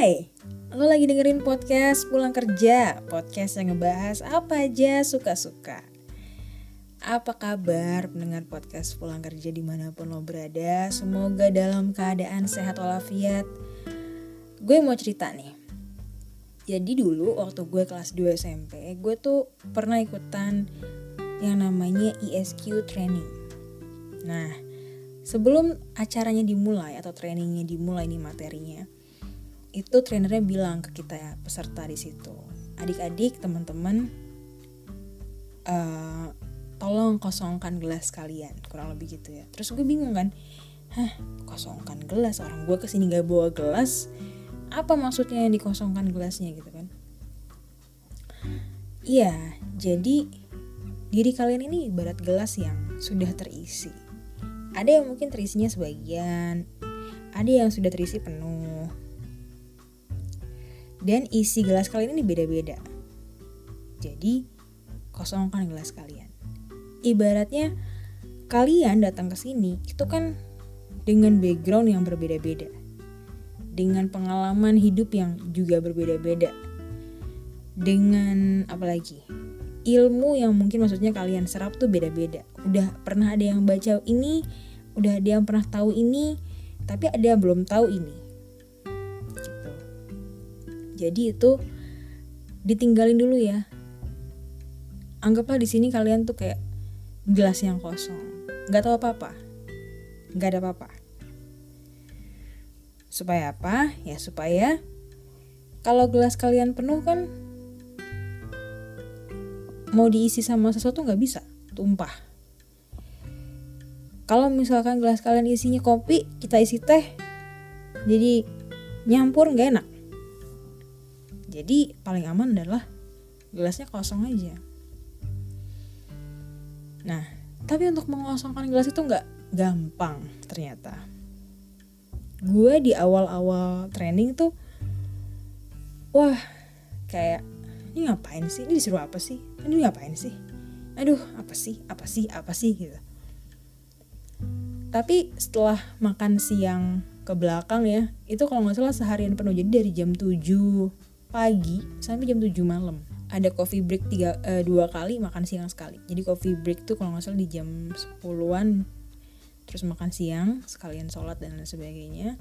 Hai, lo lagi dengerin podcast Pulang Kerja Podcast yang ngebahas apa aja suka-suka. Apa kabar pendengar podcast Pulang Kerja di mana pun lo berada? Semoga dalam keadaan sehat walafiat. Gue mau cerita nih. Jadi dulu waktu gue kelas 2 SMP Gue tuh pernah ikutan yang namanya ESQ Training. Nah, sebelum acaranya dimulai atau trainingnya dimulai nih materinya itu trainernya bilang ke kita ya peserta di situ. Adik-adik teman-teman uh, tolong kosongkan gelas kalian kurang lebih gitu ya. Terus gue bingung kan hah kosongkan gelas? Orang gue ke sini gak bawa gelas? Apa maksudnya yang dikosongkan gelasnya? Gitu kan. Iya jadi diri kalian ini ibarat gelas yang sudah terisi. Ada yang mungkin terisinya sebagian ada yang sudah terisi penuh dan isi gelas kalian ini beda-beda. Jadi, kosongkan gelas kalian. Ibaratnya kalian datang ke sini itu kan dengan background yang berbeda-beda. Dengan pengalaman hidup yang juga berbeda-beda. Dengan apa lagi? Ilmu yang mungkin maksudnya kalian serap tuh beda-beda. Udah pernah ada yang baca ini, udah ada yang pernah tahu ini, tapi ada yang belum tahu ini jadi itu ditinggalin dulu ya. Anggaplah di sini kalian tuh kayak gelas yang kosong, nggak tahu apa-apa, nggak ada apa-apa. Supaya apa? Ya supaya kalau gelas kalian penuh kan mau diisi sama sesuatu nggak bisa, tumpah. Kalau misalkan gelas kalian isinya kopi, kita isi teh, jadi nyampur nggak enak. Jadi paling aman adalah gelasnya kosong aja. Nah, tapi untuk mengosongkan gelas itu nggak gampang ternyata. Gue di awal-awal training tuh, wah kayak ini ngapain sih? Ini disuruh apa sih? Ini ngapain sih? Aduh, apa sih? Apa sih? Apa sih gitu. Tapi setelah makan siang ke belakang ya, itu kalau nggak salah seharian penuh. Jadi dari jam 7 pagi sampai jam 7 malam. Ada coffee break tiga uh, dua kali makan siang sekali. Jadi coffee break tuh kalau nggak salah di jam 10-an terus makan siang sekalian sholat dan lain sebagainya.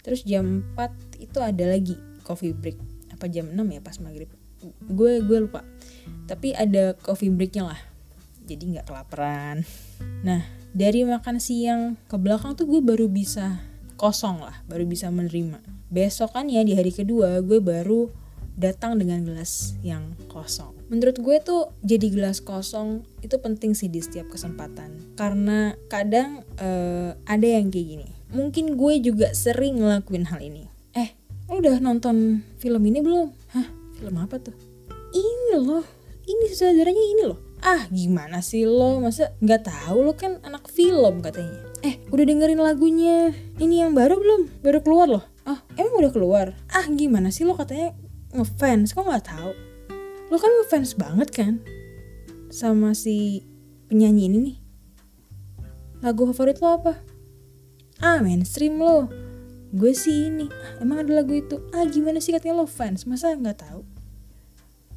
Terus jam 4 itu ada lagi coffee break. Apa jam 6 ya pas maghrib? Gue gue lupa. Tapi ada coffee breaknya lah. Jadi nggak kelaparan. Nah dari makan siang ke belakang tuh gue baru bisa kosong lah baru bisa menerima besokannya di hari kedua gue baru datang dengan gelas yang kosong. Menurut gue tuh jadi gelas kosong itu penting sih di setiap kesempatan. Karena kadang uh, ada yang kayak gini. Mungkin gue juga sering ngelakuin hal ini. Eh, lo udah nonton film ini belum? Hah, film apa tuh? Ini loh, ini saudaranya ini loh. Ah, gimana sih lo? Masa nggak tahu lo kan anak film katanya. Eh, udah dengerin lagunya. Ini yang baru belum? Baru keluar loh. Ah emang udah keluar? Ah gimana sih lo katanya ngefans? Kok nggak tahu? Lo kan ngefans banget kan? Sama si penyanyi ini nih. Lagu favorit lo apa? Ah mainstream lo. Gue sih ini. Ah, emang ada lagu itu? Ah gimana sih katanya lo fans? Masa nggak tahu?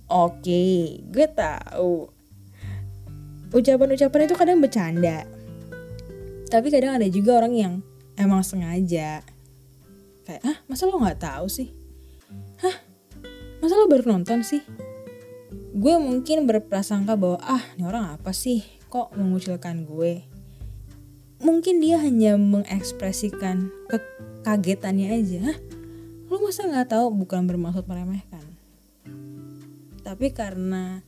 Oke gue tahu ucapan-ucapan itu kadang bercanda. Tapi kadang ada juga orang yang emang sengaja. Kayak ah masa lo nggak tahu sih? Hah masa lo baru nonton sih? Gue mungkin berprasangka bahwa ah ini orang apa sih? Kok mengucilkan gue? Mungkin dia hanya mengekspresikan kekagetannya aja. Hah lo masa nggak tahu? Bukan bermaksud meremehkan. Tapi karena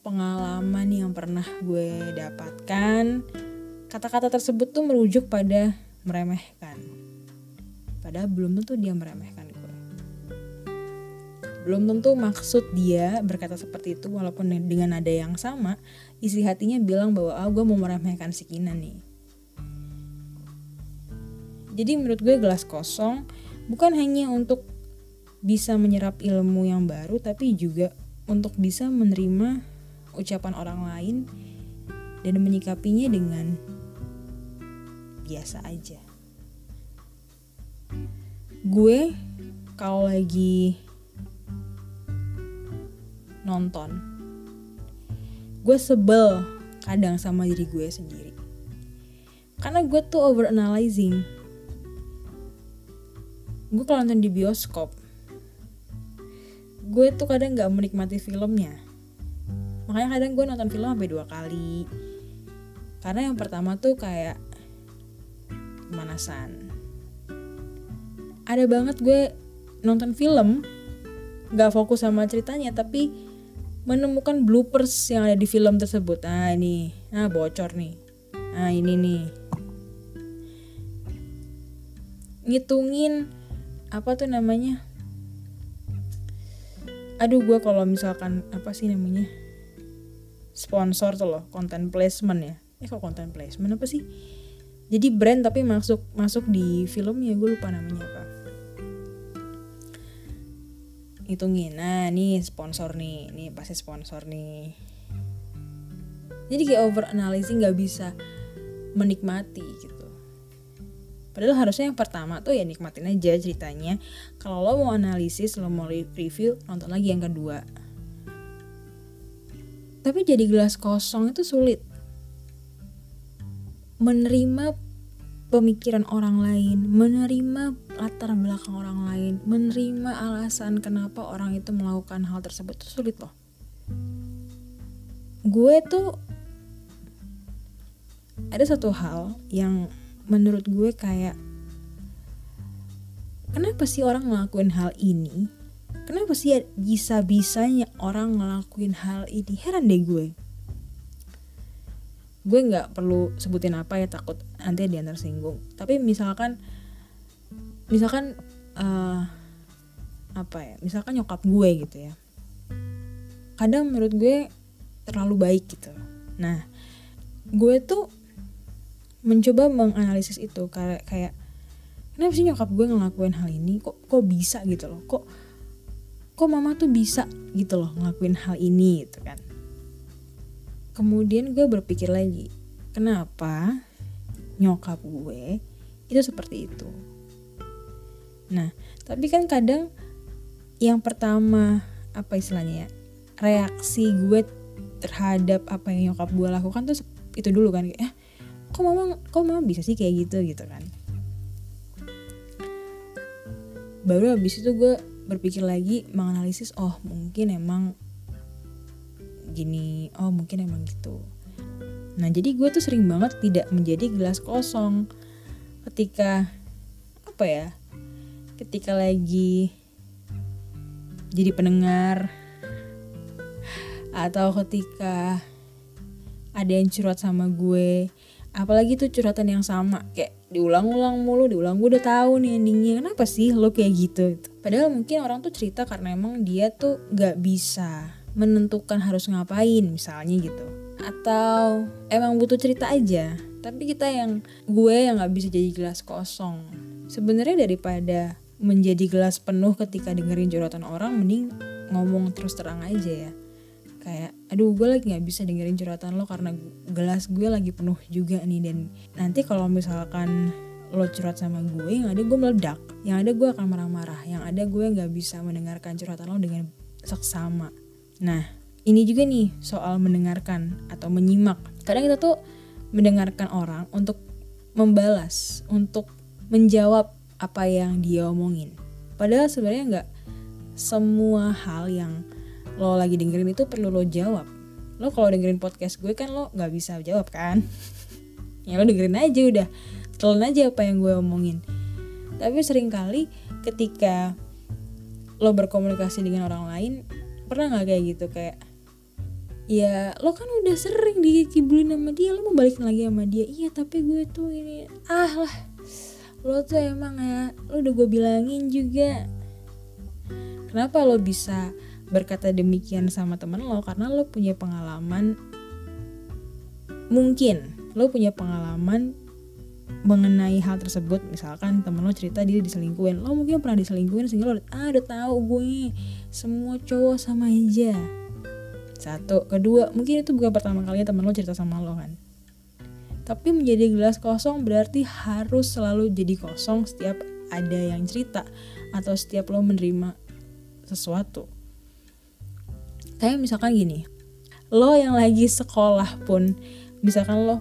pengalaman yang pernah gue dapatkan kata-kata tersebut tuh merujuk pada meremehkan Padahal belum tentu dia meremehkan gue. Belum tentu maksud dia berkata seperti itu walaupun dengan nada yang sama, isi hatinya bilang bahwa ah gue mau meremehkan si Kina nih. Jadi menurut gue gelas kosong bukan hanya untuk bisa menyerap ilmu yang baru tapi juga untuk bisa menerima ucapan orang lain dan menyikapinya dengan biasa aja. Gue kalau lagi nonton gue sebel kadang sama diri gue sendiri. Karena gue tuh over analyzing gue kalau nonton di bioskop gue tuh kadang nggak menikmati filmnya makanya kadang gue nonton film sampai dua kali. Karena yang pertama tuh kayak pemanasan. Ada banget gue nonton film nggak fokus sama ceritanya tapi menemukan bloopers yang ada di film tersebut. Nah ini. Nah bocor nih. Nah ini nih. Ngitungin apa tuh namanya? Aduh gue kalau misalkan apa sih namanya sponsor tuh loh content placement ya. Eh kok content placement apa sih? Jadi brand tapi masuk masuk di filmnya gue lupa namanya apa. Hitungin nah nih sponsor nih nih pasti sponsor nih. Jadi kayak over analyzing nggak bisa menikmati gitu. Padahal harusnya yang pertama tuh ya nikmatin aja ceritanya. Kalau lo mau analisis lo mau review nonton lagi yang kedua tapi jadi gelas kosong itu sulit menerima pemikiran orang lain, menerima latar belakang orang lain, menerima alasan kenapa orang itu melakukan hal tersebut itu sulit loh. Gue tuh ada satu hal yang menurut gue kayak kenapa sih orang ngelakuin hal ini? Kenapa sih bisa-bisanya orang ngelakuin hal ini? Heran deh gue. Gue nggak perlu sebutin apa ya takut nanti dia tersinggung. Tapi misalkan misalkan uh, apa ya misalkan nyokap gue gitu ya. Kadang menurut gue terlalu baik gitu. Nah gue tuh mencoba menganalisis itu kayak kayak kenapa sih nyokap gue ngelakuin hal ini? Kok kok bisa gitu loh? Kok kok mama tuh bisa gitu loh ngelakuin hal ini gitu kan. Kemudian gue berpikir lagi kenapa nyokap gue itu seperti itu? Nah tapi kan kadang yang pertama apa istilahnya ya reaksi gue terhadap apa yang nyokap gue lakukan tuh itu dulu kan kayak eh, kok mama kok mama bisa sih kayak gitu? gitu kan. Baru habis itu gue berpikir lagi menganalisis oh mungkin emang gini oh mungkin emang gitu. Nah jadi gue tuh sering banget tidak menjadi gelas kosong ketika apa ya ketika lagi jadi pendengar atau ketika ada yang curhat sama gue apalagi tuh curhatan yang sama kayak diulang-ulang mulu diulang gue udah tahu nih endingnya kenapa sih lo kayak gitu? Padahal mungkin orang tuh cerita karena emang dia tuh gak bisa menentukan harus ngapain misalnya gitu. Atau emang butuh cerita aja. Tapi kita yang gue yang nggak bisa jadi gelas kosong. Sebenarnya daripada menjadi gelas penuh ketika dengerin curhatan orang mending ngomong terus terang aja ya kayak aduh gue lagi nggak bisa dengerin curhatan lo karena gelas gue lagi penuh juga nih dan nanti kalau misalkan lo curhat sama gue yang ada gue meledak yang ada gue akan marah-marah yang ada gue nggak bisa mendengarkan curhatan lo dengan seksama Nah, ini juga nih soal mendengarkan atau menyimak. Kadang kita tuh mendengarkan orang untuk membalas, untuk menjawab apa yang dia omongin. Padahal sebenarnya nggak semua hal yang lo lagi dengerin itu perlu lo jawab. Lo kalau dengerin podcast gue kan lo nggak bisa jawab kan? ya lo dengerin aja udah, telan aja apa yang gue omongin. Tapi sering kali ketika lo berkomunikasi dengan orang lain, pernah nggak kayak gitu kayak ya lo kan udah sering dikibulin sama dia lo mau balik lagi sama dia iya tapi gue tuh ini ah lah lo tuh emang ya lo udah gue bilangin juga kenapa lo bisa berkata demikian sama temen lo karena lo punya pengalaman mungkin lo punya pengalaman mengenai hal tersebut. Misalkan temen lo cerita dia diselingkuhin lo mungkin pernah diselingkuhin sehingga lo ah udah tahu gue semua cowok sama aja. Satu. Kedua mungkin itu bukan pertama kalinya temen lo cerita sama lo kan? Tapi menjadi gelas kosong berarti harus selalu jadi kosong setiap ada yang cerita atau setiap lo menerima sesuatu kayak misalkan gini lo yang lagi sekolah pun misalkan lo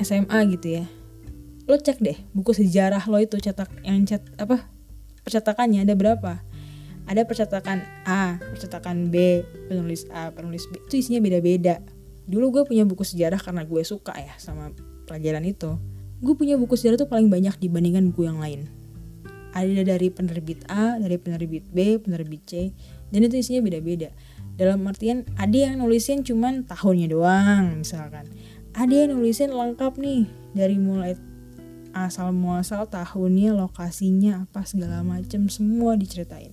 SMA gitu ya lo cek deh buku sejarah lo itu cetak yang cet apa percetakannya ada berapa? Ada percetakan A percetakan B penulis A penulis B itu isinya beda-beda. Dulu gue punya buku sejarah karena gue suka ya sama pelajaran itu. Gue punya buku sejarah tuh paling banyak dibandingkan buku yang lain. Ada dari penerbit A dari penerbit B penerbit C dan itu isinya beda-beda dalam artian ada yang nulisin cuman tahunnya doang misalkan. Ada yang nulisin lengkap nih dari mulai asal muasal tahunnya lokasinya apa segala macem semua diceritain.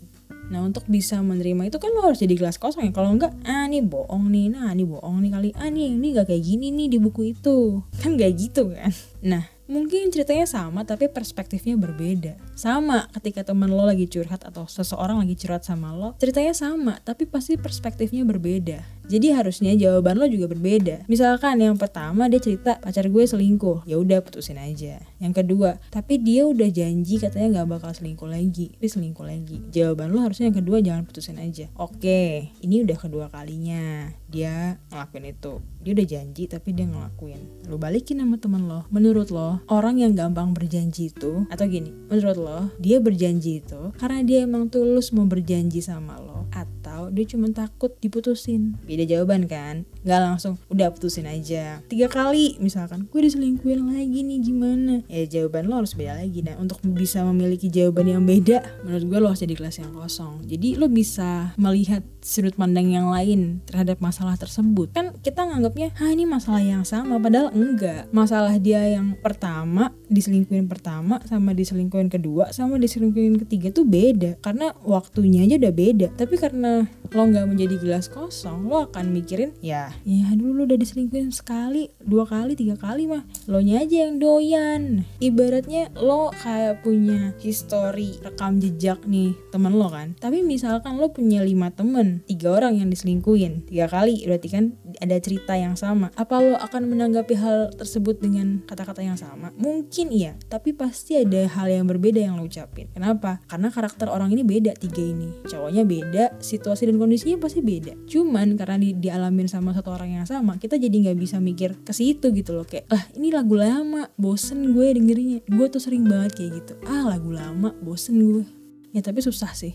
Nah untuk bisa menerima itu kan lo harus jadi gelas kosong ya? Kalau enggak, ah nih bohong nih, nah nih bohong nih kali Ah nih, ini gak kayak gini nih di buku itu. Kan gak gitu kan? Nah mungkin ceritanya sama tapi perspektifnya berbeda sama ketika teman lo lagi curhat atau seseorang lagi curhat sama lo ceritanya sama tapi pasti perspektifnya berbeda jadi harusnya jawaban lo juga berbeda. Misalkan yang pertama dia cerita pacar gue selingkuh, ya udah putusin aja. Yang kedua, tapi dia udah janji katanya nggak bakal selingkuh lagi, tapi selingkuh lagi. Jawaban lo harusnya yang kedua jangan putusin aja. Oke, ini udah kedua kalinya dia ngelakuin itu. Dia udah janji tapi dia ngelakuin. Lo balikin sama temen lo. Menurut lo, orang yang gampang berjanji itu atau gini, menurut lo, dia berjanji itu karena dia emang tulus mau berjanji sama lo atau dia cuma takut diputusin? Beda jawaban kan? Nggak langsung udah putusin aja. Tiga kali misalkan gue diselingkuhin lagi nih gimana? Ya jawaban lo harus beda lagi. Nah untuk bisa memiliki jawaban yang beda menurut gue lo harus jadi kelas yang kosong. Jadi lo bisa melihat sudut pandang yang lain terhadap masalah tersebut. Kan kita nganggapnya ah ini masalah yang sama? Padahal enggak. Masalah dia yang pertama diselingkuhin pertama sama diselingkuhin kedua sama diselingkuhin ketiga tuh beda. Karena waktunya aja udah beda. Tapi karena lo nggak menjadi gelas kosong lo akan mikirin ya ya dulu lo udah diselingkuhin sekali dua kali tiga kali mah. Lo nya aja yang doyan. Ibaratnya lo kayak punya histori rekam jejak nih temen lo kan. Tapi misalkan lo punya lima temen tiga orang yang diselingkuhin tiga kali. Berarti kan ada cerita yang sama. Apa lo akan menanggapi hal tersebut dengan kata-kata yang sama? Mungkin iya tapi pasti ada hal yang berbeda yang lo ucapin. Kenapa? Karena karakter orang ini beda tiga ini. Cowoknya beda situasi dan kondisinya pasti beda. Cuman karena di, dialamin sama satu orang yang sama kita jadi nggak bisa mikir ke situ gitu loh. Kayak ah ini lagu lama bosen gue dengerinnya. Gue tuh sering banget kayak gitu. Ah lagu lama bosen gue. Ya tapi susah sih.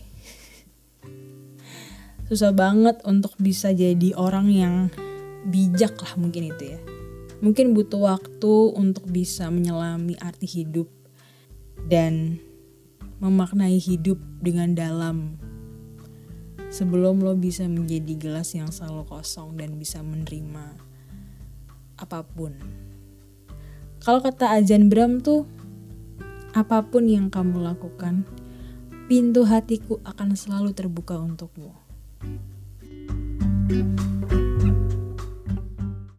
Susah banget untuk bisa jadi orang yang bijak lah mungkin itu ya mungkin butuh waktu untuk bisa menyelami arti hidup dan memaknai hidup dengan dalam sebelum lo bisa menjadi gelas yang selalu kosong dan bisa menerima apa pun. Kalau kata Ajan Bram tuh, apa pun yang kamu lakukan, pintu hatiku akan selalu terbuka untukmu. thank you